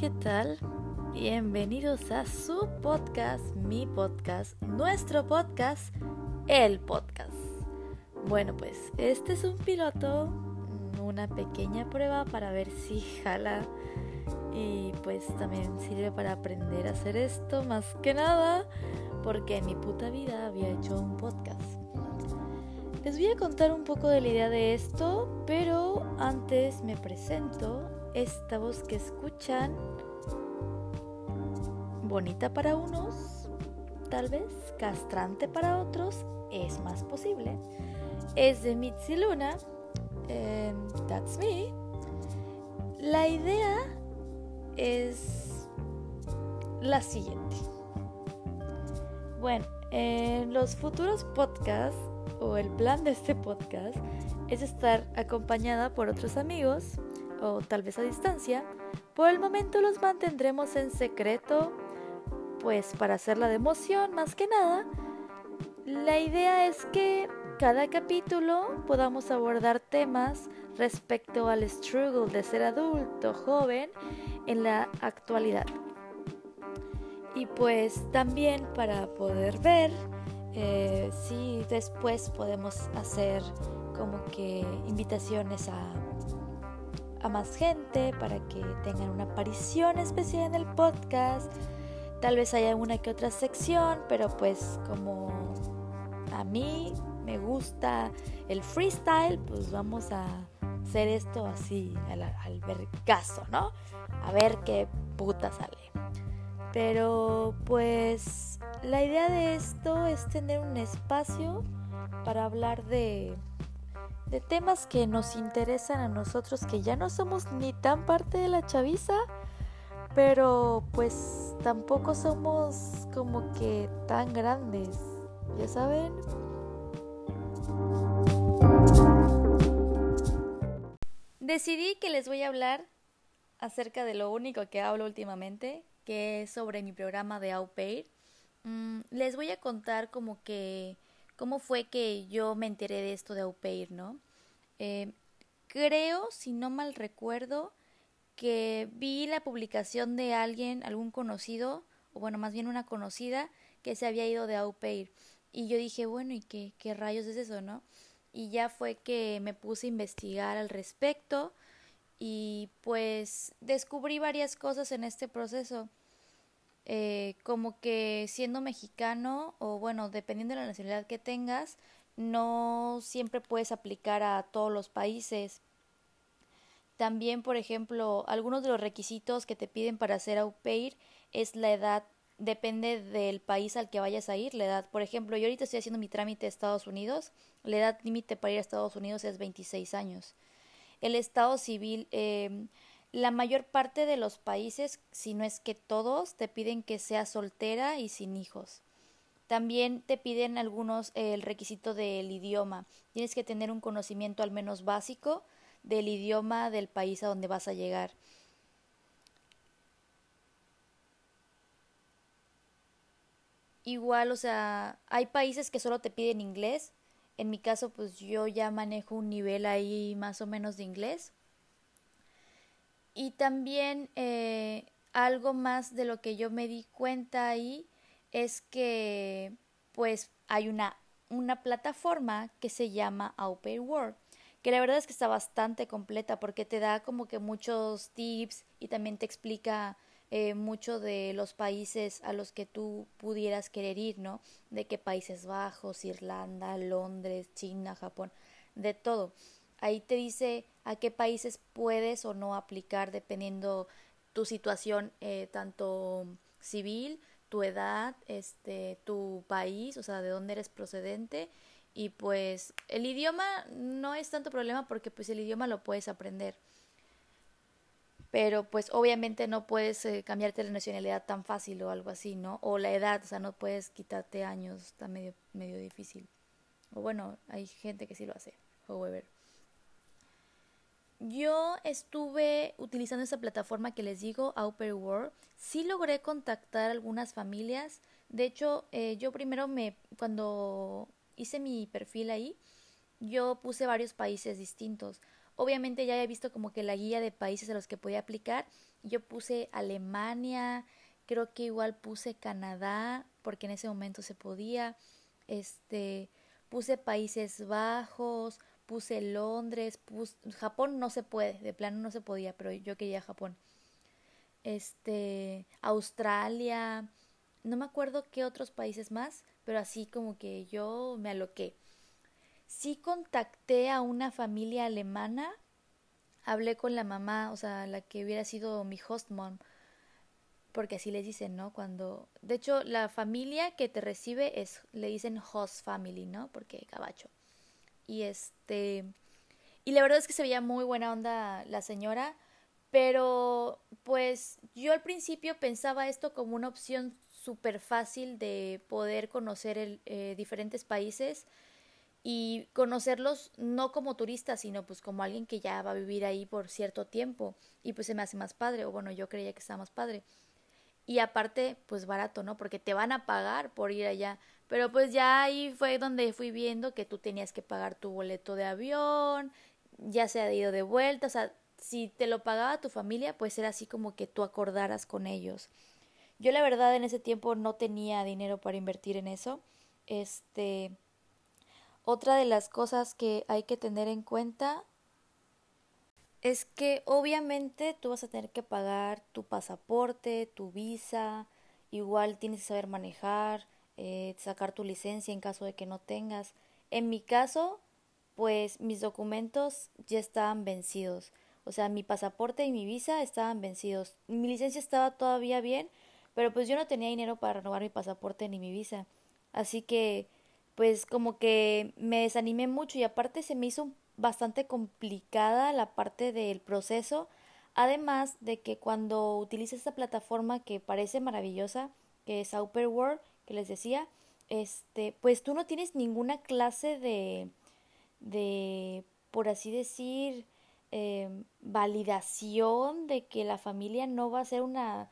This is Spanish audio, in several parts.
¿qué tal? Bienvenidos a su podcast, mi podcast, nuestro podcast, el podcast. Bueno, pues este es un piloto, una pequeña prueba para ver si jala y pues también sirve para aprender a hacer esto más que nada porque en mi puta vida había hecho un podcast. Les voy a contar un poco de la idea de esto, pero antes me presento. Esta voz que escuchan, bonita para unos, tal vez castrante para otros, es más posible. Es de Mitzi Luna, em, that's me. La idea es la siguiente. Bueno, en los futuros podcasts o el plan de este podcast es estar acompañada por otros amigos o tal vez a distancia. Por el momento los mantendremos en secreto, pues para hacer la emoción más que nada. La idea es que cada capítulo podamos abordar temas respecto al struggle de ser adulto, joven, en la actualidad. Y pues también para poder ver eh, si después podemos hacer como que invitaciones a, a más gente para que tengan una aparición especial en el podcast. Tal vez haya una que otra sección, pero pues como a mí me gusta el freestyle, pues vamos a hacer esto así al, al vergazo, ¿no? A ver qué puta sale. Pero pues la idea de esto es tener un espacio para hablar de, de temas que nos interesan a nosotros, que ya no somos ni tan parte de la chaviza, pero pues tampoco somos como que tan grandes, ya saben. Decidí que les voy a hablar acerca de lo único que hablo últimamente, que es sobre mi programa de Au Pair. Mm, les voy a contar como que cómo fue que yo me enteré de esto de Au Pair, ¿no? Eh, creo, si no mal recuerdo, que vi la publicación de alguien, algún conocido, o bueno, más bien una conocida, que se había ido de Au Pair. Y yo dije, bueno, ¿y qué, qué rayos es eso, no? Y ya fue que me puse a investigar al respecto y pues descubrí varias cosas en este proceso. Eh, como que siendo mexicano o bueno, dependiendo de la nacionalidad que tengas, no siempre puedes aplicar a todos los países. También, por ejemplo, algunos de los requisitos que te piden para ser au pair es la edad depende del país al que vayas a ir, la edad. Por ejemplo, yo ahorita estoy haciendo mi trámite a Estados Unidos, la edad límite para ir a Estados Unidos es 26 años. El estado civil, eh, la mayor parte de los países, si no es que todos, te piden que seas soltera y sin hijos. También te piden algunos eh, el requisito del idioma. Tienes que tener un conocimiento al menos básico del idioma del país a donde vas a llegar. Igual, o sea, hay países que solo te piden inglés. En mi caso, pues yo ya manejo un nivel ahí más o menos de inglés. Y también eh, algo más de lo que yo me di cuenta ahí es que pues hay una, una plataforma que se llama Au World que la verdad es que está bastante completa porque te da como que muchos tips y también te explica eh, mucho de los países a los que tú pudieras querer ir, ¿no? De qué Países Bajos, Irlanda, Londres, China, Japón, de todo. Ahí te dice a qué países puedes o no aplicar dependiendo tu situación, eh, tanto civil, tu edad, este, tu país, o sea, de dónde eres procedente. Y pues el idioma no es tanto problema porque pues el idioma lo puedes aprender pero pues obviamente no puedes eh, cambiarte la nacionalidad tan fácil o algo así, ¿no? O la edad, o sea, no puedes quitarte años, está medio, medio difícil. O bueno, hay gente que sí lo hace, however. Yo estuve utilizando esa plataforma que les digo, Upper World. Sí logré contactar algunas familias. De hecho, eh, yo primero me, cuando hice mi perfil ahí, yo puse varios países distintos Obviamente ya he visto como que la guía de países a los que podía aplicar. Yo puse Alemania, creo que igual puse Canadá, porque en ese momento se podía. Este, puse Países Bajos, puse Londres, puse, Japón no se puede, de plano no se podía, pero yo quería Japón. Este, Australia, no me acuerdo qué otros países más, pero así como que yo me aloqué. Sí contacté a una familia alemana, hablé con la mamá, o sea, la que hubiera sido mi host mom, porque así les dicen, ¿no? Cuando, de hecho, la familia que te recibe es, le dicen host family, ¿no? Porque cabacho. Y este, y la verdad es que se veía muy buena onda la señora, pero pues yo al principio pensaba esto como una opción súper fácil de poder conocer el, eh, diferentes países y conocerlos no como turista, sino pues como alguien que ya va a vivir ahí por cierto tiempo y pues se me hace más padre, o bueno, yo creía que estaba más padre. Y aparte, pues barato, ¿no? Porque te van a pagar por ir allá. Pero pues ya ahí fue donde fui viendo que tú tenías que pagar tu boleto de avión, ya se ha ido de vuelta, o sea, si te lo pagaba tu familia, pues era así como que tú acordaras con ellos. Yo la verdad en ese tiempo no tenía dinero para invertir en eso. Este otra de las cosas que hay que tener en cuenta es que obviamente tú vas a tener que pagar tu pasaporte, tu visa, igual tienes que saber manejar, eh, sacar tu licencia en caso de que no tengas. En mi caso, pues mis documentos ya estaban vencidos. O sea, mi pasaporte y mi visa estaban vencidos. Mi licencia estaba todavía bien, pero pues yo no tenía dinero para renovar mi pasaporte ni mi visa. Así que pues como que me desanimé mucho y aparte se me hizo bastante complicada la parte del proceso. Además de que cuando utilizas esta plataforma que parece maravillosa, que es Upper World, que les decía, este, pues tú no tienes ninguna clase de, de, por así decir, eh, validación de que la familia no va a ser una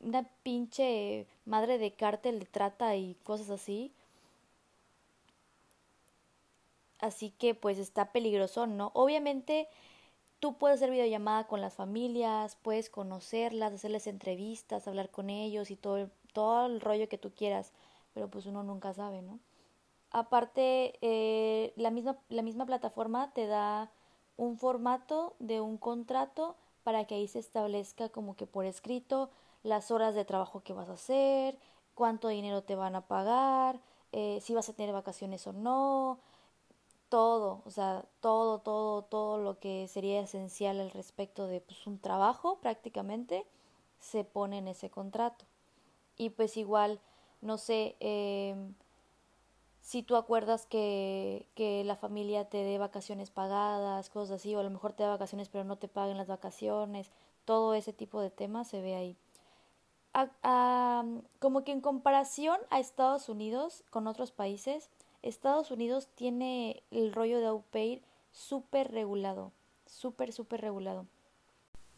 una pinche madre de cártel de trata y cosas así. Así que pues está peligroso, ¿no? Obviamente tú puedes hacer videollamada con las familias, puedes conocerlas, hacerles entrevistas, hablar con ellos y todo el, todo el rollo que tú quieras, pero pues uno nunca sabe, ¿no? Aparte, eh, la, misma, la misma plataforma te da un formato de un contrato para que ahí se establezca como que por escrito las horas de trabajo que vas a hacer, cuánto dinero te van a pagar, eh, si vas a tener vacaciones o no, todo, o sea, todo, todo, todo lo que sería esencial al respecto de pues, un trabajo prácticamente se pone en ese contrato. Y pues igual, no sé, eh, si tú acuerdas que, que la familia te dé vacaciones pagadas, cosas así, o a lo mejor te da vacaciones pero no te paguen las vacaciones, todo ese tipo de temas se ve ahí como que en comparación a Estados Unidos con otros países, Estados Unidos tiene el rollo de au pair súper regulado, súper, súper regulado.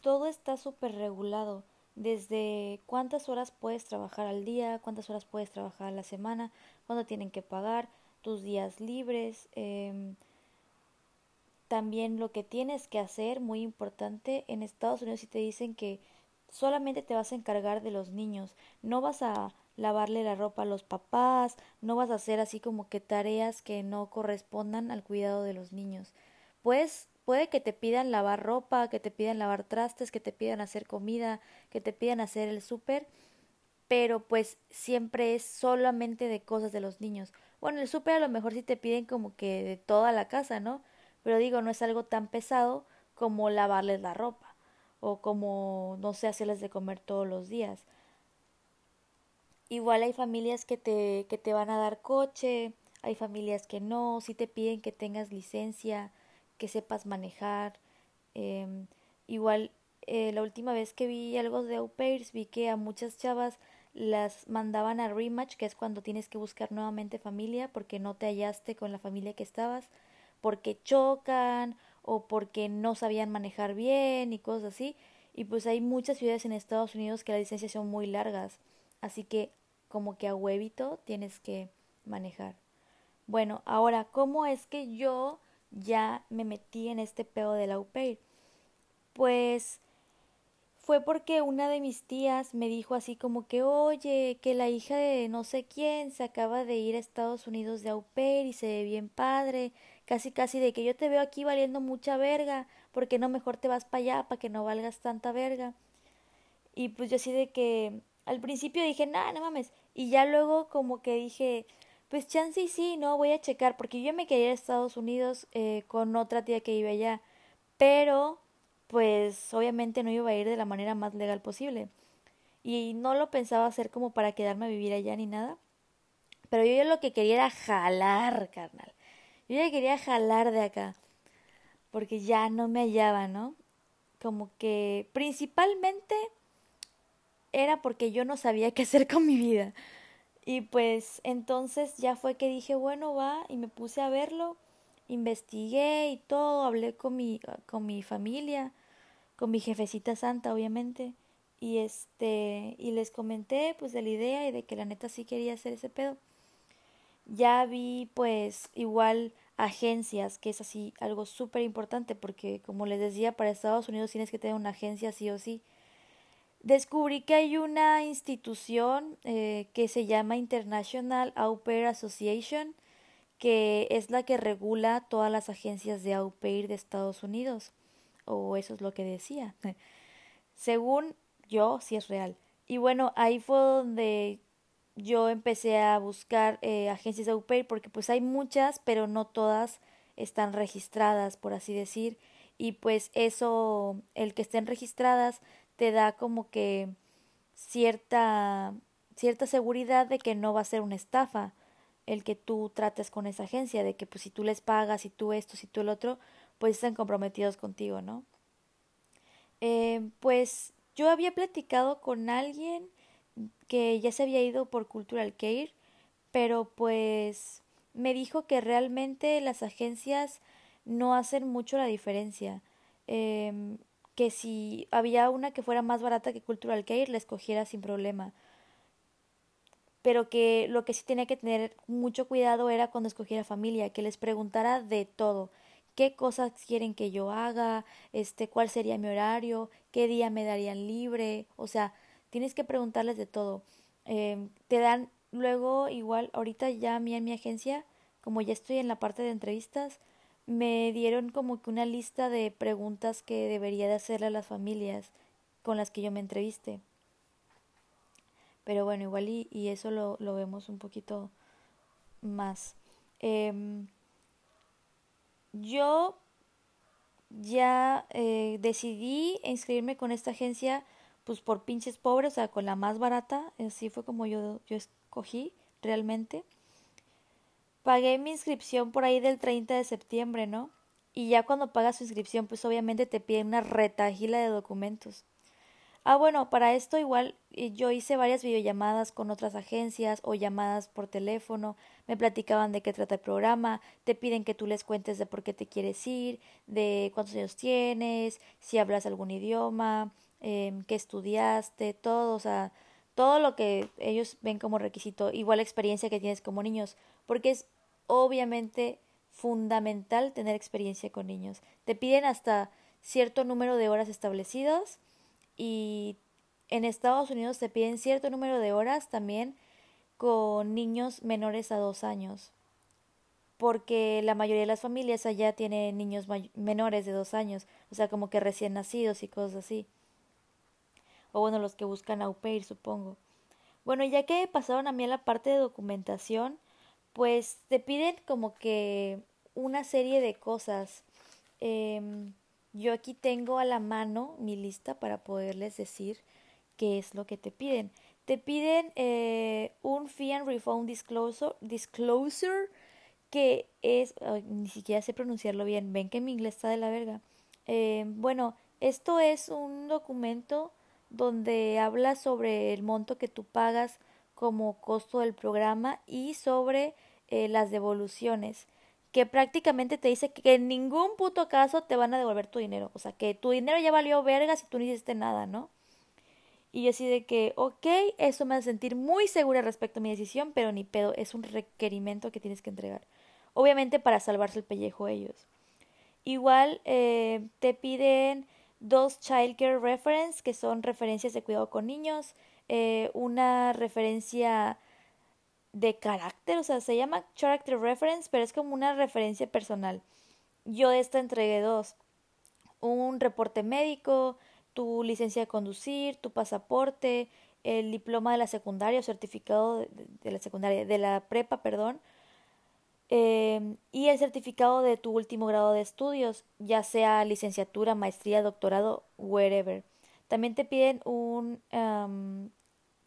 Todo está súper regulado, desde cuántas horas puedes trabajar al día, cuántas horas puedes trabajar a la semana, cuándo tienen que pagar, tus días libres, em, también lo que tienes que hacer, muy importante, en Estados Unidos si te dicen que solamente te vas a encargar de los niños, no vas a lavarle la ropa a los papás, no vas a hacer así como que tareas que no correspondan al cuidado de los niños. Pues puede que te pidan lavar ropa, que te pidan lavar trastes, que te pidan hacer comida, que te pidan hacer el súper, pero pues siempre es solamente de cosas de los niños. Bueno, el súper a lo mejor sí te piden como que de toda la casa, ¿no? Pero digo, no es algo tan pesado como lavarles la ropa o como, no sé, hacerles de comer todos los días. Igual hay familias que te, que te van a dar coche, hay familias que no, si te piden que tengas licencia, que sepas manejar. Em, igual eh, la última vez que vi algo de au pairs vi que a muchas chavas las mandaban a rematch, que es cuando tienes que buscar nuevamente familia porque no te hallaste con la familia que estabas, porque chocan o porque no sabían manejar bien y cosas así. Y pues hay muchas ciudades en Estados Unidos que las licencias son muy largas. Así que como que a huevito tienes que manejar. Bueno, ahora, ¿cómo es que yo ya me metí en este pedo del au pair? Pues fue porque una de mis tías me dijo así como que, oye, que la hija de no sé quién se acaba de ir a Estados Unidos de au pair y se ve bien padre, casi casi de que yo te veo aquí valiendo mucha verga, porque no mejor te vas para allá para que no valgas tanta verga. Y pues yo así de que al principio dije, nada, no mames, y ya luego como que dije, pues chance y sí, no, voy a checar, porque yo me quería ir a Estados Unidos eh, con otra tía que iba allá, pero pues obviamente no iba a ir de la manera más legal posible. Y no lo pensaba hacer como para quedarme a vivir allá ni nada. Pero yo, lo que quería era jalar, carnal. Yo ya quería jalar de acá. Porque ya no me hallaba, ¿no? Como que principalmente era porque yo no sabía qué hacer con mi vida. Y pues entonces ya fue que dije, bueno, va, y me puse a verlo investigué y todo, hablé con mi, con mi familia, con mi jefecita santa, obviamente, y este, y les comenté pues de la idea y de que la neta sí quería hacer ese pedo. Ya vi pues igual agencias, que es así algo súper importante porque como les decía, para Estados Unidos tienes que tener una agencia sí o sí. Descubrí que hay una institución eh, que se llama International Au Pair Association, que es la que regula todas las agencias de au pair de Estados Unidos. O eso es lo que decía. Según yo, sí es real. Y bueno, ahí fue donde yo empecé a buscar eh, agencias de au pair porque pues hay muchas, pero no todas están registradas, por así decir. Y pues eso, el que estén registradas, te da como que cierta, cierta seguridad de que no va a ser una estafa el que tú trates con esa agencia, de que pues si tú les pagas, si tú esto, si tú el otro, pues están comprometidos contigo, ¿no? Eh, pues yo había platicado con alguien que ya se había ido por Cultural Care, pero pues me dijo que realmente las agencias no hacen mucho la diferencia. Eh, que si había una que fuera más barata que Cultural Care, la escogiera sin problema. Pero que lo que sí tenía que tener mucho cuidado era cuando escogiera familia, que les preguntara de todo, qué cosas quieren que yo haga, este, cuál sería mi horario, qué día me darían libre, o sea, tienes que preguntarles de todo. Eh, te dan luego igual, ahorita ya a mí en mi agencia, como ya estoy en la parte de entrevistas, me dieron como que una lista de preguntas que debería de hacerle a las familias con las que yo me entreviste. Pero bueno, igual y, y eso lo, lo, vemos un poquito más. Em, yo ya eh, decidí inscribirme con esta agencia pues por pinches pobres, o sea, con la más barata, así fue como yo, yo escogí realmente. Pagué mi inscripción por ahí del 30 de septiembre, ¿no? Y ya cuando pagas su inscripción, pues obviamente te piden una retagila de documentos. Ah, bueno, para esto igual eh, yo hice varias videollamadas con otras agencias o llamadas por teléfono, me platicaban de qué trata el programa, te piden que tú les cuentes de por qué te quieres ir, de cuántos años tienes, si hablas algún idioma, eh, qué estudiaste, todo, o sea, todo lo que ellos ven como requisito, igual la experiencia que tienes como niños, porque es obviamente fundamental tener experiencia con niños. Te piden hasta cierto número de horas establecidos y en Estados Unidos se piden cierto número de horas también con niños menores a dos años, porque la mayoría de las familias allá tienen niños menores de dos años, o sea, como que recién nacidos y cosas así. O bueno, los que buscan au pair, supongo. Bueno, ya que pasaron a mí a la parte de documentación, pues te piden como que una serie de cosas. Eh, yo aquí tengo a la mano mi lista para poderles decir qué es lo que te piden. Te piden eh, un Fee and Refund disclosure, disclosure que es, ni siquiera sé pronunciarlo bien, ven que mi inglés está de la verga. Eh, bueno, esto es un documento donde habla sobre el monto que tú pagas como costo del programa y sobre eh, las devoluciones que prácticamente te dice que en ningún puto caso te van a devolver tu dinero. O sea, que tu dinero ya valió verga si tú no hiciste nada, ¿no? Y yo así de que, ok, eso me hace sentir muy segura respecto a mi decisión, pero ni pedo, es un requerimiento que tienes que entregar. Obviamente para salvarse el pellejo ellos. Igual eh, te piden dos childcare reference, que son referencias de cuidado con niños, eh, una referencia de carácter, o sea, se llama character reference, pero es como una referencia personal. Yo de esta entregué dos. Un reporte médico, tu licencia de conducir, tu pasaporte, el diploma de la secundaria o certificado de, la secundaria, de la prepa, perdón, em, y el certificado de tu último grado de estudios, ya sea licenciatura, maestría, doctorado, wherever. También te piden un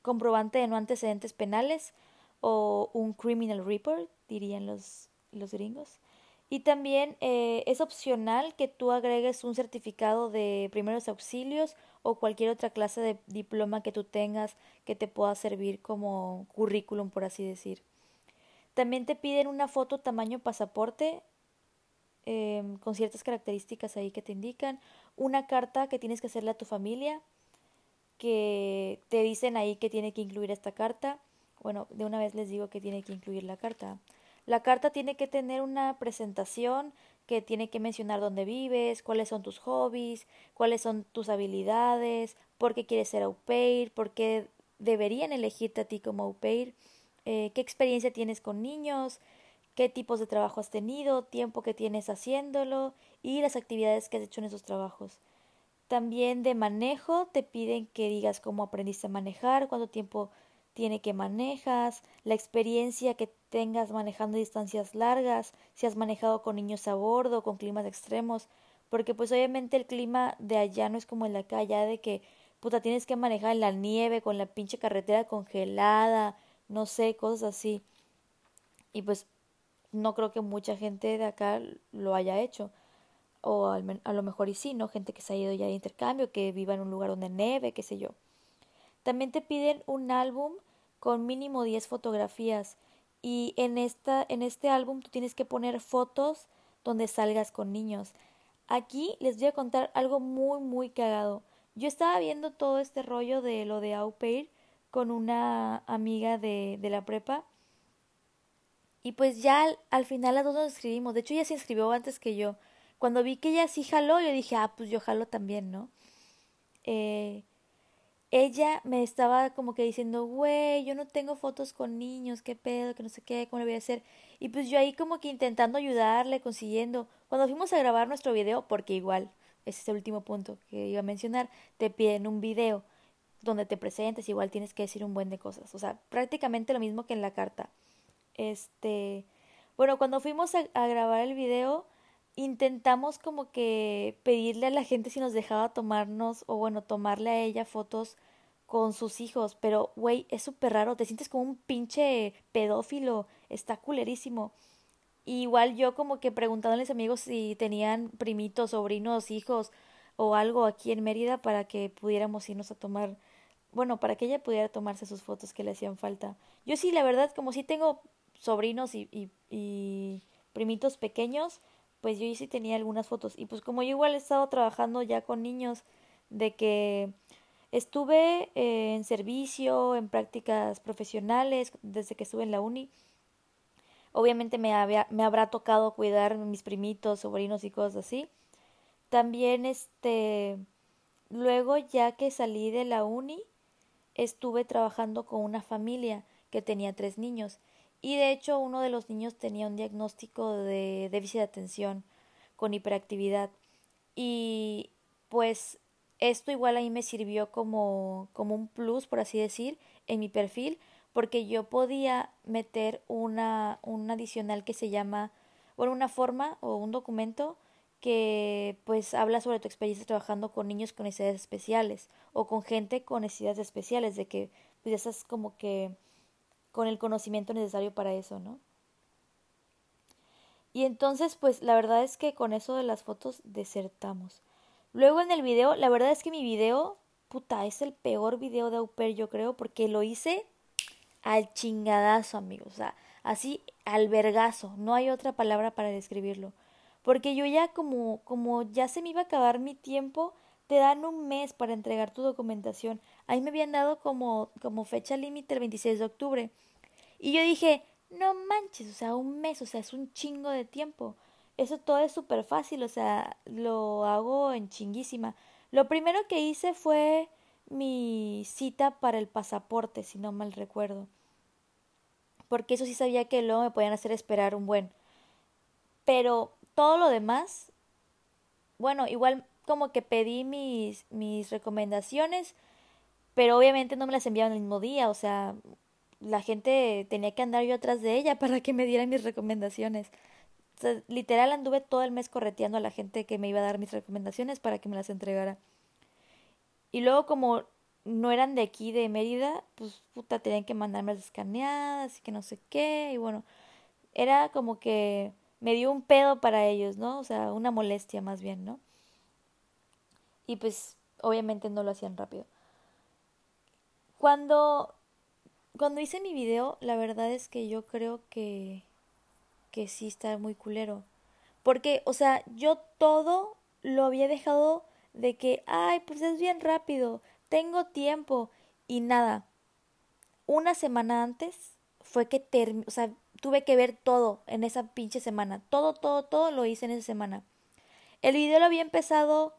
comprobante de no antecedentes penales o un criminal report, dirían los, los gringos. Y también eh, es opcional que tú agregues un certificado de primeros auxilios o cualquier otra clase de diploma que tú tengas que te pueda servir como currículum, por así decir. También te piden una foto tamaño pasaporte em, con ciertas características ahí que te indican, una carta que tienes que hacerle a tu familia, que te dicen ahí que tiene que incluir esta carta. Bueno, de una vez les digo que tiene que incluir la carta. La carta tiene que tener una presentación que tiene que mencionar dónde vives, cuáles son tus hobbies, cuáles son tus habilidades, por qué quieres ser au pair, por qué deberían elegirte a ti como au pair, eh, qué experiencia tienes con niños, qué tipos de trabajo has tenido, tiempo que tienes haciéndolo y las actividades que has hecho en esos trabajos. También de manejo te piden que digas cómo aprendiste a manejar, cuánto tiempo tiene que manejas, la experiencia que tengas manejando distancias largas, si has manejado con niños a bordo, con climas extremos, porque pues obviamente el clima de allá no es como el de acá, ya de que puta tienes que manejar en la nieve, con la pinche carretera congelada, no sé, cosas así. Y pues no creo que mucha gente de acá lo haya hecho. O a lo mejor y sí, ¿no? Gente que se ha ido ya de intercambio, que viva en un lugar donde neve, qué sé yo. También te piden un álbum con mínimo 10 fotografías y en, esta, en este álbum tú tienes que poner fotos donde salgas con niños. Aquí les voy a contar algo muy, muy cagado. Yo estaba viendo todo este rollo de lo de Au Pair con una amiga de, de la prepa. Y pues ya al, final las dos nos escribimos. De hecho, ella se inscribió antes que yo. Cuando vi que ella sí jaló, yo dije, ah, pues yo jalo también, ¿no? Eh, ella me estaba como que diciendo, güey, yo no tengo fotos con niños, qué pedo, que no sé qué, cómo le voy a hacer. Y pues yo ahí como que intentando ayudarle, consiguiendo. Cuando fuimos a grabar nuestro video, porque igual, ese es el último punto que iba a mencionar, te piden un video donde te presentes, igual tienes que decir un buen de cosas. O sea, prácticamente lo mismo que en la carta. Este, bueno, cuando fuimos a grabar el video, intentamos como que pedirle a la gente si nos dejaba tomarnos o bueno, tomarle a ella fotos con sus hijos, pero güey, es súper raro, te sientes como un pinche pedófilo, está culerísimo. igual yo como que preguntándoles a mis amigos si tenían primitos, sobrinos, hijos o algo aquí en Mérida para que pudiéramos irnos a tomar, bueno, para que ella pudiera tomarse sus fotos que le hacían falta. Yo sí, la verdad, como sí tengo sobrinos y, y, y primitos pequeños, pues yo sí tenía algunas fotos. Y pues como yo igual he estado trabajando ya con niños, de que estuve eh, en servicio, en prácticas profesionales, desde que estuve en la uni, obviamente me, había, me habrá tocado cuidar mis primitos, sobrinos y cosas así. También este, luego ya que salí de la uni, estuve trabajando con una familia que tenía tres niños y de hecho uno de los niños tenía un diagnóstico de déficit de atención con hiperactividad. Y pues esto igual ahí me sirvió como, como un plus, por así decir, en mi perfil, porque yo podía meter una, un adicional que se llama, bueno, una forma o un documento que pues habla sobre tu experiencia trabajando con niños con necesidades especiales o con gente con necesidades especiales, de que pues estás como que con el conocimiento necesario para eso, ¿no? Y entonces, pues la verdad es que con eso de las fotos desertamos. Luego en el video, la verdad es que mi video, puta, es el peor video de au yo creo, porque lo hice al chingadazo, amigos. O sea, así al vergazo. No hay otra palabra para describirlo. Porque yo ya como, como ya se me iba a acabar mi tiempo, te dan un mes para entregar tu documentación. Ahí me habían dado como, como fecha límite el 26 de octubre. Y yo dije, no manches, o sea, un mes, o sea, es un chingo de tiempo. eso todo es súper fácil, o sea, lo hago en chinguísima. Lo primero que hice fue mi cita para el pasaporte, si no mal recuerdo. Porque eso sí sabía que luego me podían hacer esperar un buen. Pero todo lo demás, bueno, igual como que pedí mis, mis recomendaciones, pero obviamente no me las enviaban el mismo día, o sea, la gente tenía que andar yo atrás de ella para que me dieran mis recomendaciones. literal anduve todo el mes correteando a la gente que me iba a dar mis recomendaciones para que me las entregara. Y luego como no eran de aquí, de Mérida, pues puta, tenían que mandarme las escaneadas y que no sé qué. Y bueno, era como que me dio un pedo para ellos, ¿no? O sea, una molestia más bien, ¿no? Y pues obviamente no lo hacían rápido. Cuando cuando hice mi video, la verdad es que yo creo que que sí está muy culero. Porque, o sea, yo todo lo había dejado de que, ay, pues es bien rápido, tengo tiempo y nada. Una semana antes fue que o sea, tuve que ver todo en esa pinche semana. Todo, todo, todo lo hice en esa semana. El video lo había empezado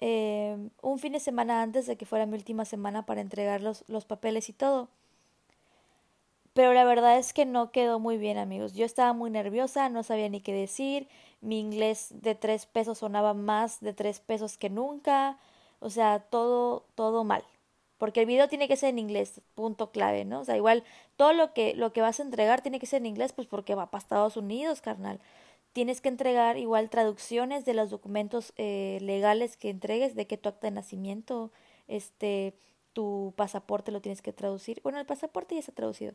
eh, un fin de semana antes de que fuera mi última semana para entregar los, los papeles y todo. Pero la verdad es que no quedó muy bien, amigos. Yo estaba muy nerviosa, no sabía ni qué decir. Mi inglés de tres pesos sonaba más de tres pesos que nunca. O sea, todo, todo mal. Porque el video tiene que ser en inglés, punto clave, ¿no? O sea, igual todo lo que, lo que vas a entregar tiene que ser en inglés, pues porque va para Estados Unidos, carnal. Tienes que entregar igual traducciones de los documentos eh, legales que entregues, de que tu acta de nacimiento, este, tu pasaporte lo tienes que traducir. Bueno, el pasaporte ya está traducido.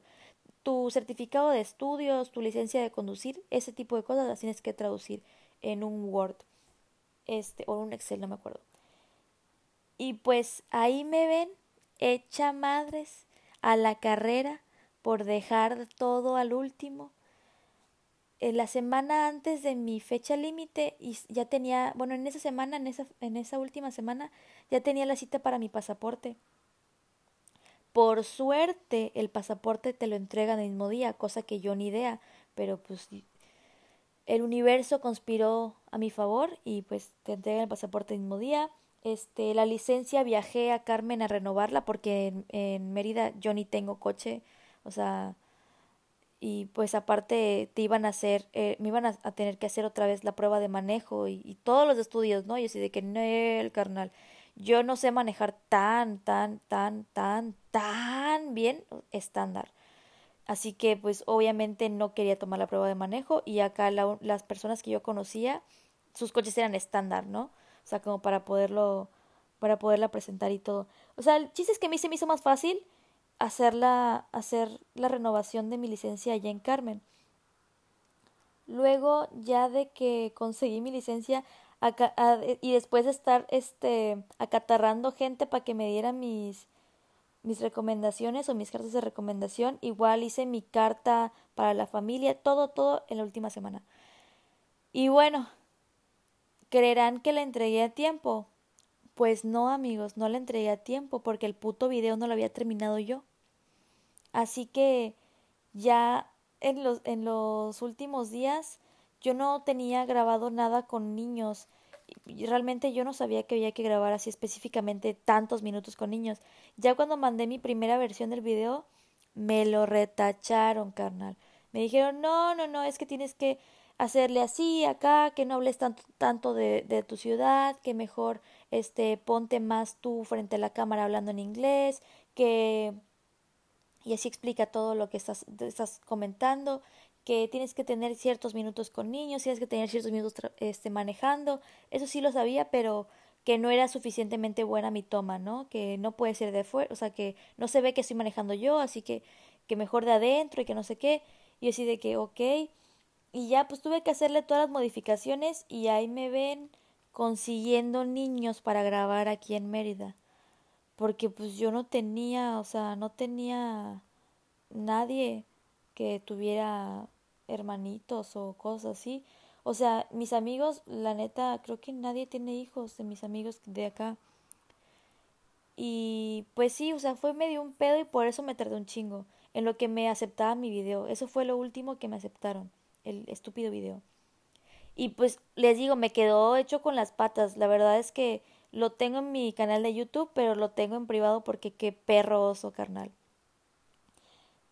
Tu certificado de estudios, tu licencia de conducir, ese tipo de cosas las tienes que traducir en un Word este, o un Excel, no me acuerdo. Y pues ahí me ven hecha madres a la carrera por dejar todo al último. En la semana antes de mi fecha límite y ya tenía, bueno, en esa semana, en esa, en esa última semana, ya tenía la cita para mi pasaporte. Por suerte, el pasaporte te lo entregan el mismo día, cosa que yo ni idea, pero pues el universo conspiró a mi favor y pues te entregan el pasaporte el mismo día. Este, la licencia viajé a Carmen a renovarla porque en, Mérida yo ni tengo coche, o sea, y pues aparte te iban a hacer, eh, me iban a, tener que hacer otra vez la prueba de manejo y, todos los estudios, ¿no? Y así de que no, el carnal yo no sé manejar tan, tan, tan, tan, tan bien estándar. Así que pues obviamente no quería tomar la prueba de manejo y acá las personas que yo conocía, sus coches eran estándar, ¿no? O sea, como para poderlo, para poderla presentar y todo. O sea, el chiste es que a mí se me hizo más fácil hacer la, hacer la renovación de mi licencia allá en Carmen. Luego, ya de que conseguí mi licencia, y después de estar este acatarrando gente para que me diera mis mis recomendaciones o mis cartas de recomendación, igual hice mi carta para la familia, todo todo en la última semana. Y bueno, ¿creerán que la entregué a tiempo? Pues no, amigos, no la entregué a tiempo porque el puto video no lo había terminado yo. Así que ya en los, en los últimos días yo no tenía grabado nada con niños. Realmente yo no sabía que había que grabar así específicamente tantos minutos con niños. Ya cuando mandé mi primera versión del video, me lo retacharon, carnal. Me dijeron, no, no, no, es que tienes que hacerle así acá, que no hables tanto, tanto de, de tu ciudad, que mejor este ponte más tú frente a la cámara hablando en inglés, que y así explica todo lo que estás, estás comentando que tienes que tener ciertos minutos con niños, tienes que tener ciertos minutos este, manejando, eso sí lo sabía, pero que no era suficientemente buena mi toma, ¿no? Que no puede ser de fuera, o sea, que no se ve que estoy manejando yo, así que, que mejor de adentro y que no sé qué, y así de que, ok, y ya pues tuve que hacerle todas las modificaciones y ahí me ven consiguiendo niños para grabar aquí en Mérida, porque pues yo no tenía, o sea, no tenía nadie que tuviera hermanitos o cosas así. O sea, mis amigos, la neta, creo que nadie tiene hijos de mis amigos de acá. Y pues sí, o sea, fue medio un pedo y por eso me tardé un chingo en lo que me aceptaba mi video. Eso fue lo último que me aceptaron, el estúpido video. Y pues les digo, me quedó hecho con las patas. La verdad es que lo tengo en mi canal de YouTube, pero lo tengo en privado porque qué perro oso, carnal.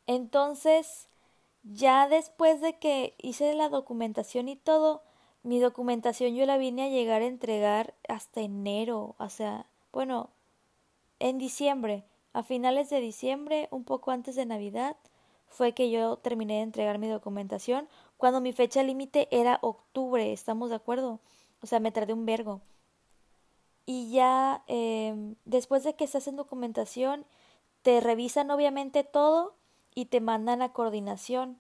Entonces, ya después de que hice la documentación y todo, mi documentación yo la vine a llegar a entregar hasta enero, o sea, bueno, en diciembre, a finales de diciembre, un poco antes de Navidad, fue que yo terminé de entregar mi documentación, cuando mi fecha límite era octubre, ¿estamos de acuerdo? O sea, me tardé un vergo. Y ya eh, después de que estás en documentación, te revisan obviamente todo y te mandan a coordinación.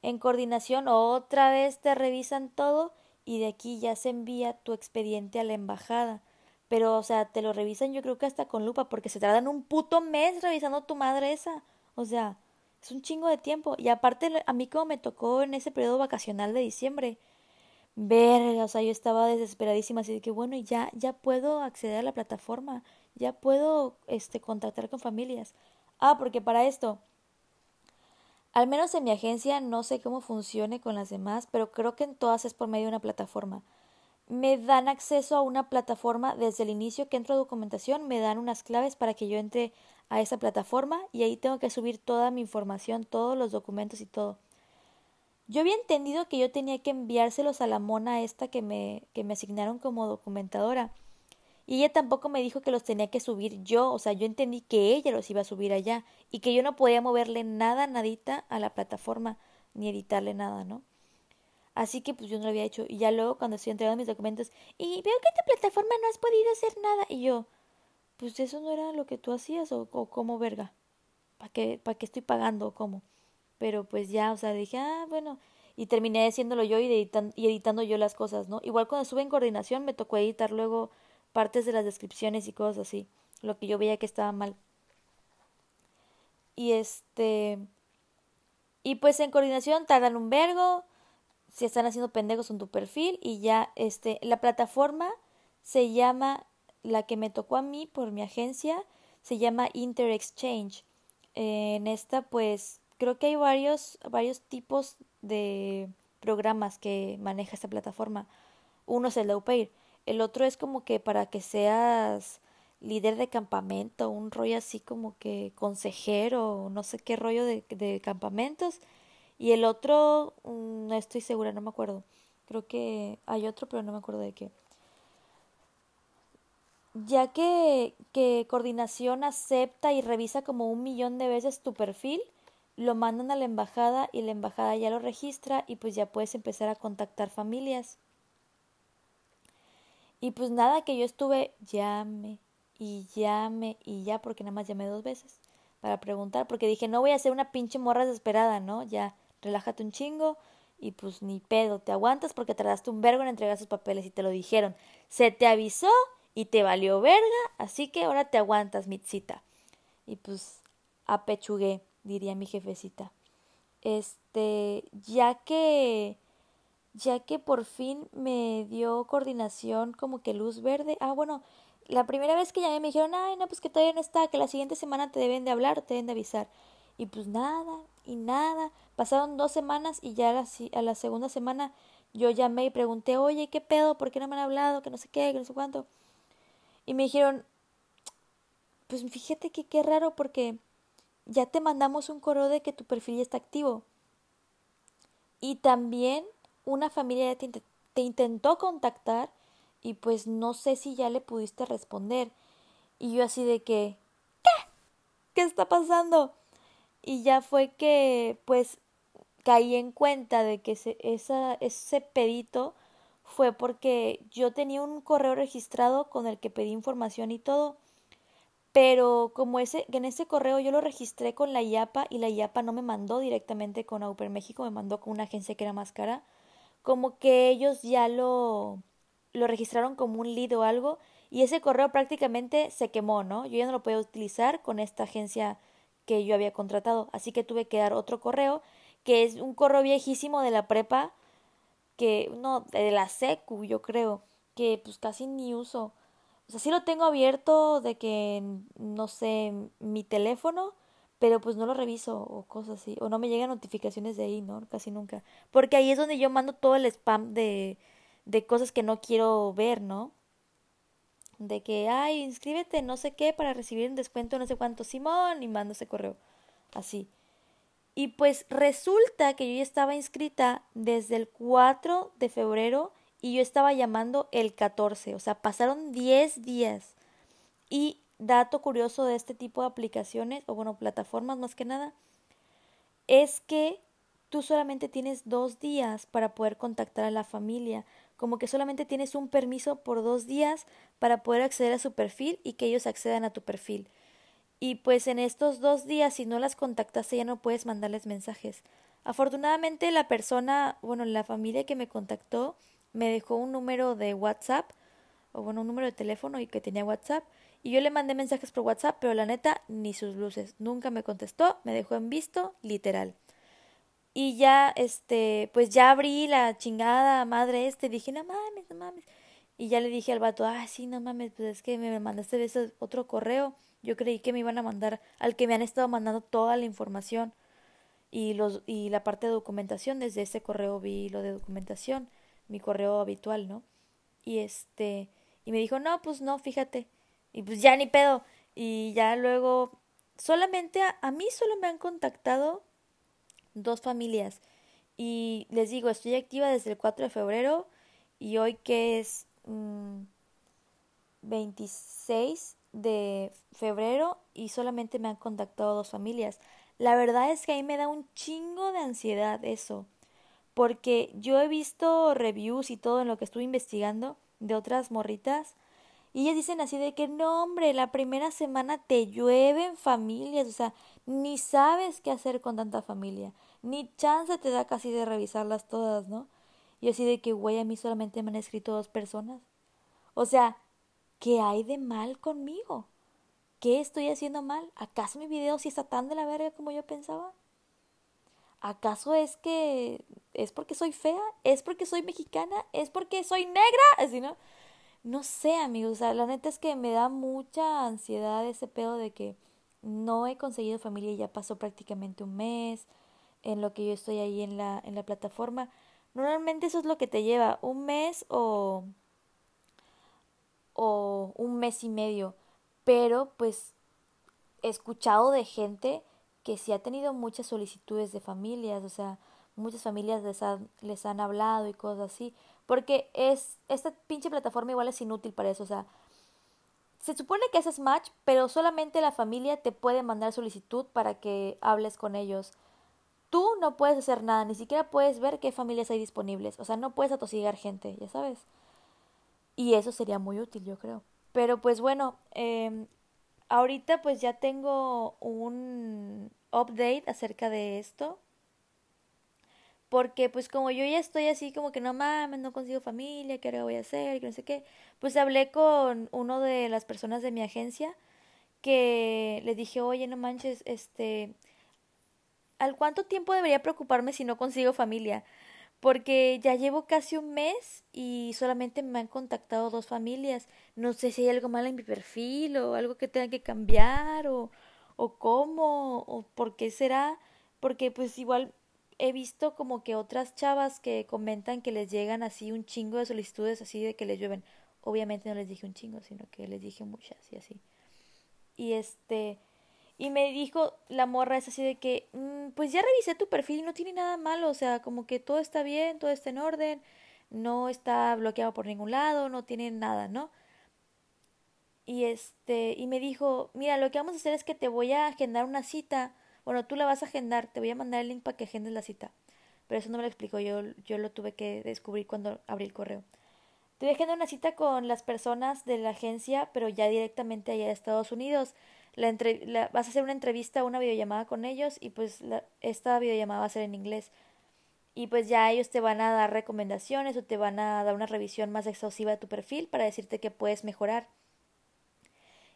En coordinación otra vez te revisan todo y de aquí ya se envía tu expediente a la embajada. Pero, o sea, te lo revisan yo creo que hasta con lupa porque se tardan un puto mes revisando tu madre esa. O sea, es un chingo de tiempo. Y aparte, a mí como me tocó en ese periodo vacacional de diciembre, ver, o sea, yo estaba desesperadísima, así de que bueno, ya, ya puedo acceder a la plataforma, ya puedo, este, contactar con familias. Ah, porque para esto, al menos en mi agencia no sé cómo funcione con las demás, pero creo que en todas es por medio de una plataforma. Me dan acceso a una plataforma desde el inicio que entro a documentación, me dan unas claves para que yo entre a esa plataforma y ahí tengo que subir toda mi información, todos los documentos y todo. Yo había entendido que yo tenía que enviárselos a la mona esta que me, que me asignaron como documentadora y ella tampoco me dijo que los tenía que subir yo, o sea, yo entendí que ella los iba a subir allá y que yo no podía moverle nada, nadita a la plataforma, ni editarle nada, ¿no? Así que pues yo no lo había hecho. Y ya luego cuando estoy entregando mis documentos, y veo que esta plataforma no has podido hacer nada. Y yo, pues eso no era lo que tú hacías, o, o cómo verga. ¿Para qué, ¿Para qué estoy pagando o cómo? Pero pues ya, o sea, dije, ah, bueno. Y terminé haciéndolo yo y, y editando yo las cosas, ¿no? Igual cuando estuve en coordinación me tocó editar luego partes de las descripciones y cosas así, lo que yo veía que estaba mal. Y este y pues en coordinación tardan un vergo, si están haciendo pendejos en tu perfil y ya este la plataforma se llama la que me tocó a mí por mi agencia se llama Interexchange. en esta pues creo que hay varios varios tipos de programas que maneja esta plataforma. Uno es el Upair el otro es como que para que seas líder de campamento, un rollo así como que consejero, no sé qué rollo de, de campamentos. Y el otro, mm, no estoy segura, no me acuerdo. Creo que hay otro, pero no me acuerdo de qué. Ya que, que coordinación acepta y revisa como un millón de veces tu perfil, lo mandan a la embajada y la embajada ya lo registra y pues ya puedes empezar a contactar familias. Y pues nada, que yo estuve llame y llame y ya, porque nada más llamé dos veces para preguntar, porque dije, no voy a ser una pinche morra desesperada, ¿no? Ya, relájate un chingo y pues ni pedo, te aguantas porque tardaste un vergo en entregar sus papeles y te lo dijeron. Se te avisó y te valió verga, así que ahora te aguantas, mitzita. Y pues apechugué, diría mi jefecita. Este, ya que ya que por fin me dio coordinación como que luz verde. Ah, bueno, la primera vez que llamé me dijeron, ay, no, pues que todavía no está, que la siguiente semana te deben de hablar, te deben de avisar. Y pues nada, y nada. Pasaron dos semanas y ya a la, a la segunda semana yo llamé y pregunté, oye, ¿qué pedo? ¿Por qué no me han hablado? Que no sé qué, que no sé cuánto. Y me dijeron, pues fíjate que qué raro porque ya te mandamos un correo de que tu perfil ya está activo. Y también una familia te, te intentó contactar y pues no sé si ya le pudiste responder. Y yo así de que, ¿qué? ¿Qué está pasando? Y ya fue que pues caí en cuenta de que ese, esa, ese pedito fue porque yo tenía un correo registrado con el que pedí información y todo, pero como ese, en ese correo yo lo registré con la IAPA y la IAPA no me mandó directamente con Auper México, me mandó con una agencia que era más cara, como que ellos ya lo, lo registraron como un lead o algo y ese correo prácticamente se quemó, ¿no? Yo ya no lo podía utilizar con esta agencia que yo había contratado, así que tuve que dar otro correo, que es un correo viejísimo de la prepa, que, no, de la secu, yo creo, que pues casi ni uso. O sea, sí lo tengo abierto de que, no sé, mi teléfono, pero pues no lo reviso o cosas así, o no me llegan notificaciones de ahí, ¿no? Casi nunca. Porque ahí es donde yo mando todo el spam de, de cosas que no quiero ver, ¿no? De que, ay, inscríbete no sé qué para recibir un descuento no sé cuánto, Simón, y mando ese correo. Así. Y pues resulta que yo ya estaba inscrita desde el 4 de febrero y yo estaba llamando el 14, o sea, pasaron 10 días. Y dato curioso de este tipo de aplicaciones, o bueno, plataformas más que nada, es que tú solamente tienes dos días para poder contactar a la familia, como que solamente tienes un permiso por dos días para poder acceder a su perfil y que ellos accedan a tu perfil. Y pues en estos dos días, si no las contactaste, ya no puedes mandarles mensajes. Afortunadamente la persona, bueno, la familia que me contactó, me dejó un número de WhatsApp, o bueno, un número de teléfono y que tenía WhatsApp, y yo le mandé mensajes por WhatsApp, pero la neta, ni sus luces. Nunca me contestó, me dejó en visto, literal. Y ya, este, pues ya abrí la chingada madre este, dije, no mames, no mames. Y ya le dije al vato, ah, sí, no mames, pues es que me mandaste ese otro correo. Yo creí que me iban a mandar al que me han estado mandando toda la información y los y la parte de documentación desde ese correo vi lo de documentación, mi correo habitual, ¿no? Y este y me dijo, "No, pues no, fíjate." Y pues ya ni pedo. Y ya luego, solamente a, mí solo me han contactado dos familias. Y les digo, estoy activa desde el 4 de febrero y hoy que es 26 mm, de febrero y solamente me han contactado dos familias. La verdad es que a mí me da un chingo de ansiedad eso. Porque yo he visto reviews y todo en lo que estuve investigando de otras morritas y ellas dicen así de que no, hombre, la primera semana te llueven familias, o sea, ni sabes qué hacer con tanta familia, ni chance te da casi de revisarlas todas, ¿no? Y así de que, güey, a mí solamente me han escrito dos personas. O sea, ¿qué hay de mal conmigo? ¿Qué estoy haciendo mal? ¿Acaso mi video sí está tan de la verga como yo pensaba? ¿Acaso es que es porque soy fea? ¿Es porque soy mexicana? ¿Es porque soy negra? Así, ¿no? no sé, amigos, o sea, la neta es que me da mucha ansiedad ese pedo de que no he conseguido familia y ya pasó prácticamente un mes en lo que yo estoy ahí en la, en la plataforma. Normalmente eso es lo que te lleva, un mes o, o un mes y medio. Pero pues escuchado de gente que sí ha tenido muchas solicitudes de familias, o sea, muchas familias les han, les han hablado y cosas así. Porque es, esta pinche plataforma igual es inútil para eso, o sea, se supone que haces match, pero solamente la familia te puede mandar solicitud para que hables con ellos. Tú no puedes hacer nada, ni siquiera puedes ver qué familias hay disponibles, o sea, no puedes atosigar gente, ya sabes. Y eso sería muy útil, yo creo. Pero pues bueno, eh, ahorita pues ya tengo un update acerca de esto porque pues como yo ya estoy así como que no mames, no consigo familia, ¿qué ahora voy a hacer? Que no sé qué. Pues hablé con uno de las personas de mi agencia que le dije, oye, no manches, este, ¿al cuánto tiempo debería preocuparme si no consigo familia? Porque ya llevo casi un mes y solamente me han contactado dos familias. No sé si hay algo mal en mi perfil o algo que tenga que cambiar o, o cómo o por qué será. Porque pues igual he visto como que otras chavas que comentan que les llegan así un chingo de solicitudes así de que les llueven. Obviamente no les dije un chingo, sino que les dije muchas y así. Y este, y me dijo la morra es así de que, mm, pues ya revisé tu perfil y no tiene nada malo, o sea, como que todo está bien, todo está en orden, no está bloqueado por ningún lado, no tiene nada, ¿no? Y este, y me dijo, mira, lo que vamos a hacer es que te voy a agendar una cita bueno, tú la vas a agendar, te voy a mandar el link para que agendes la cita. Pero eso no me lo explicó, yo, yo lo tuve que descubrir cuando abrí el correo. Te voy a agendar una cita con las personas de la agencia, pero ya directamente allá de Estados Unidos. La, vas a hacer una entrevista, una videollamada con ellos y pues esta videollamada va a ser en inglés. Y pues ya ellos te van a dar recomendaciones o te van a dar una revisión más exhaustiva de tu perfil para decirte que puedes mejorar.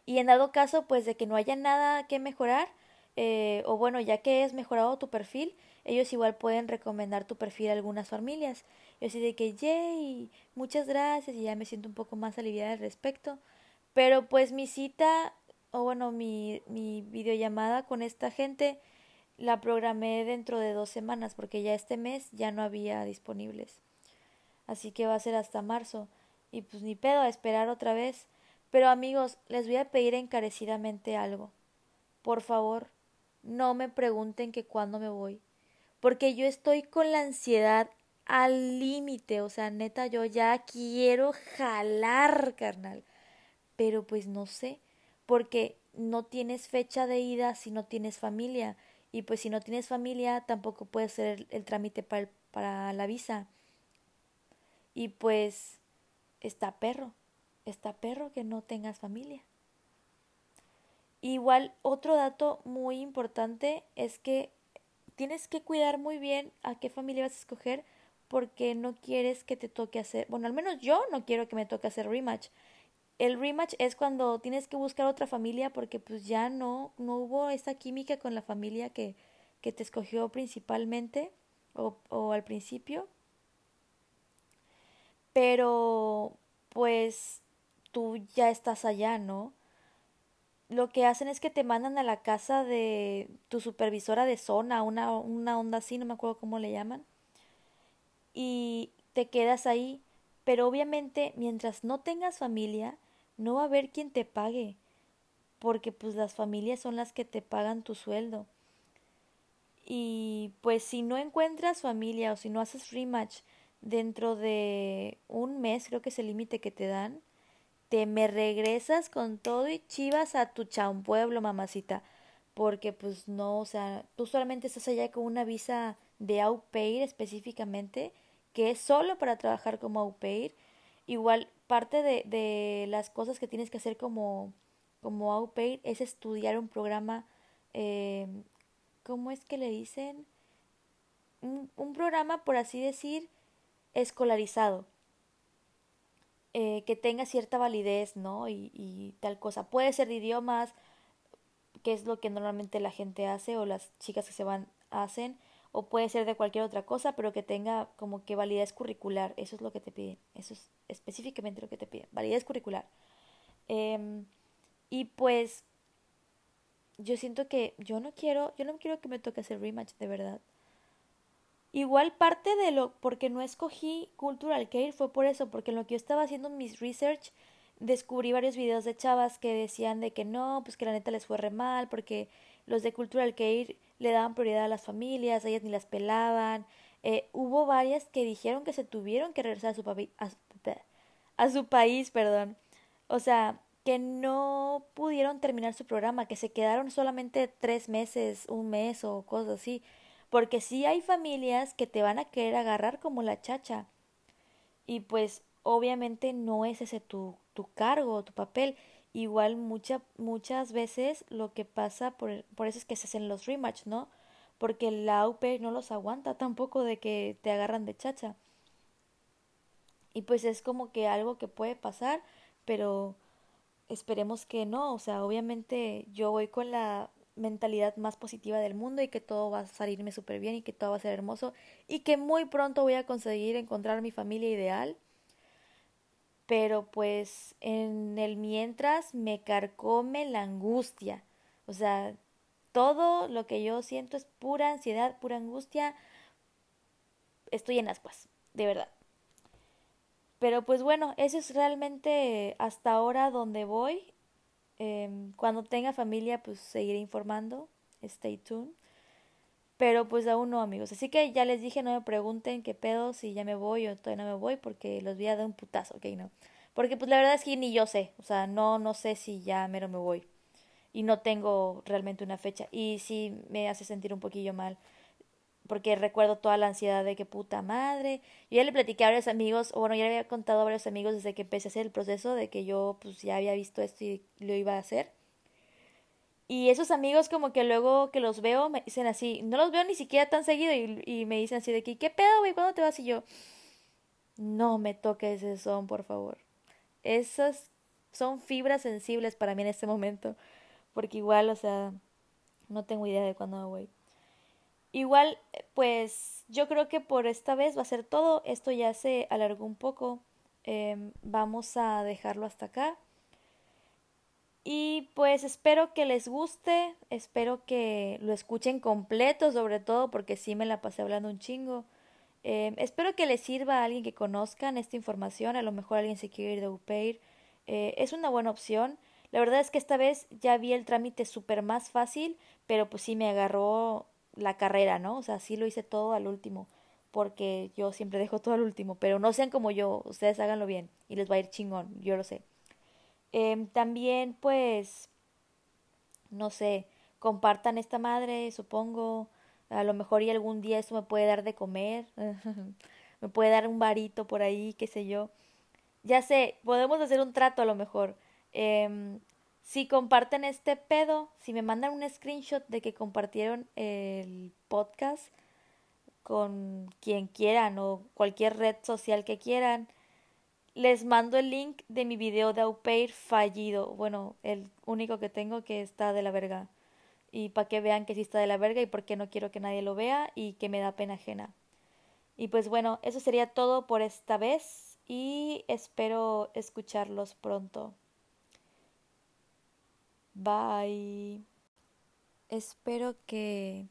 Y en dado caso, pues de que no haya nada que mejorar, eh, o bueno, ya que es mejorado tu perfil, ellos igual pueden recomendar tu perfil a algunas familias. Yo así de que, yay, muchas gracias y ya me siento un poco más aliviada al respecto. Pero pues mi cita o bueno, mi, mi videollamada con esta gente la programé dentro de dos semanas porque ya este mes ya no había disponibles. Así que va a ser hasta marzo. Y pues ni pedo a esperar otra vez. Pero amigos, les voy a pedir encarecidamente algo. Por favor, no me pregunten que cuándo me voy. Porque yo estoy con la ansiedad al límite. O sea, neta, yo ya quiero jalar, carnal. Pero pues no sé. Porque no tienes fecha de ida si no tienes familia. Y pues si no tienes familia, tampoco puedes hacer el, trámite para, para la visa. Y pues está perro, está perro que no tengas familia. Igual, otro dato muy importante es que tienes que cuidar muy bien a qué familia vas a escoger porque no quieres que te toque hacer, bueno, al menos yo no quiero que me toque hacer rematch el rematch es cuando tienes que buscar otra familia porque pues ya no, no hubo esa química con la familia que, que te escogió principalmente o, o al principio. Pero pues tú ya estás allá, ¿no? Lo que hacen es que te mandan a la casa de tu supervisora de zona, una, una onda así, no me acuerdo cómo le llaman. Y te quedas ahí. Pero obviamente, mientras no tengas familia, no va a haber quien te pague, porque pues las familias son las que te pagan tu sueldo. Y pues si no encuentras familia o si no haces rematch dentro de un mes, creo que es el límite que te dan, te me regresas con todo y chivas a tu pueblo, mamacita. Porque pues no, o sea, tú solamente estás allá con una visa de au pair específicamente, que es solo para trabajar como au pair. Igual parte de, de las cosas que tienes que hacer como, como au pair es estudiar un programa, eh, ¿cómo es que le dicen? Un, un programa, por así decir, escolarizado. Eh, que tenga cierta validez, ¿no? Y, y tal cosa. Puede ser de idiomas, que es lo que normalmente la gente hace o las chicas que se van hacen o puede ser de cualquier otra cosa, pero que tenga como que validez curricular. Eso es lo que te piden. Eso es específicamente lo que te piden. Validez curricular. Em, y pues yo siento que yo no quiero, yo no quiero que me toque hacer rematch, de verdad. Igual parte de lo, porque no escogí Cultural Care fue por eso, porque en lo que yo estaba haciendo mis research, descubrí varios videos de chavas que decían de que no, pues que la neta les fue re mal, porque los de Cultural Care le daban prioridad a las familias, ellas ni las pelaban. Eh, hubo varias que dijeron que se tuvieron que regresar a su, a, a su país, perdón. O sea, que no pudieron terminar su programa, que se quedaron solamente tres meses, un mes o cosas así. Porque sí hay familias que te van a querer agarrar como la chacha. Y pues obviamente no es ese tu, tu cargo, tu papel. Igual mucha, muchas veces lo que pasa, por, por eso es que se hacen los rematch, ¿no? Porque la AUP no los aguanta tampoco de que te agarran de chacha. Y pues es como que algo que puede pasar, pero esperemos que no. O sea, obviamente yo voy con la mentalidad más positiva del mundo y que todo va a salirme súper bien y que todo va a ser hermoso y que muy pronto voy a conseguir encontrar mi familia ideal pero pues en el mientras me carcome la angustia. O sea, todo lo que yo siento es pura ansiedad, pura angustia. Estoy en ascuas, de verdad. Pero pues bueno, eso es realmente hasta ahora donde voy. Em, cuando tenga familia, pues seguiré informando. Stay tuned. Pero pues aún no, amigos. Así que ya les dije, no me pregunten qué pedo, si ya me voy o todavía no me voy, porque los voy a dar un putazo, ok, no. Porque pues la verdad es que ni yo sé, o sea, no, no sé si ya mero me voy. Y no tengo realmente una fecha. Y sí me hace sentir un poquillo mal. Porque recuerdo toda la ansiedad de que puta madre. Yo ya le platiqué a varios amigos, o bueno, ya le había contado a varios amigos desde que empecé a hacer el proceso de que yo pues ya había visto esto y lo iba a hacer y esos amigos como que luego que los veo me dicen así, no los veo ni siquiera tan seguido y, me dicen así de que, ¿qué pedo, güey? ¿Cuándo te vas? Y yo, no me toques ese son, por favor. Esas son fibras sensibles para mí en este momento. Porque igual, o sea, no tengo idea de cuándo voy. Igual, pues yo creo que por esta vez va a ser todo. Esto ya se alargó un poco. Em, vamos a dejarlo hasta acá. Y pues espero que les guste, espero que lo escuchen completo sobre todo porque sí me la pasé hablando un chingo. Eh, espero que les sirva a alguien que conozcan esta información, a lo mejor alguien se quiere ir de UPAIR. Eh, es una buena opción. La verdad es que esta vez ya vi el trámite súper más fácil, pero pues sí me agarró la carrera, ¿no? O sea, sí lo hice todo al último, porque yo siempre dejo todo al último, pero no sean como yo, ustedes háganlo bien y les va a ir chingón, yo lo sé. Em, también, pues, no sé, compartan esta madre, supongo. A lo mejor y algún día eso me puede dar de comer. me puede dar un varito por ahí, qué sé yo. Ya sé, podemos hacer un trato a lo mejor. Eh, si comparten este pedo, si me mandan un screenshot de que compartieron el podcast con quien quieran o cualquier red social que quieran, les mando el link de mi video de Aupair fallido. Bueno, el único que tengo que está de la verga. Y para que vean que sí está de la verga y porque no quiero que nadie lo vea y que me da pena ajena. Y pues bueno, eso sería todo por esta vez y espero escucharlos pronto. Bye. Espero que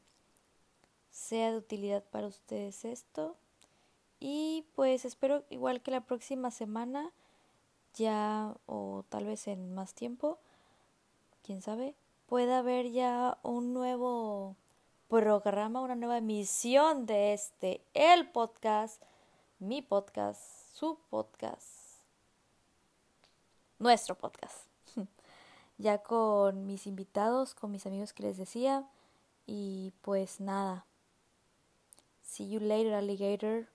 sea de utilidad para ustedes esto. Y pues espero igual que la próxima semana, ya o tal vez en más tiempo, quién sabe, pueda haber ya un nuevo programa, una nueva emisión de este, el podcast, mi podcast, su podcast, nuestro podcast. Ya con mis invitados, con mis amigos que les decía. Y pues nada. See you later, alligator.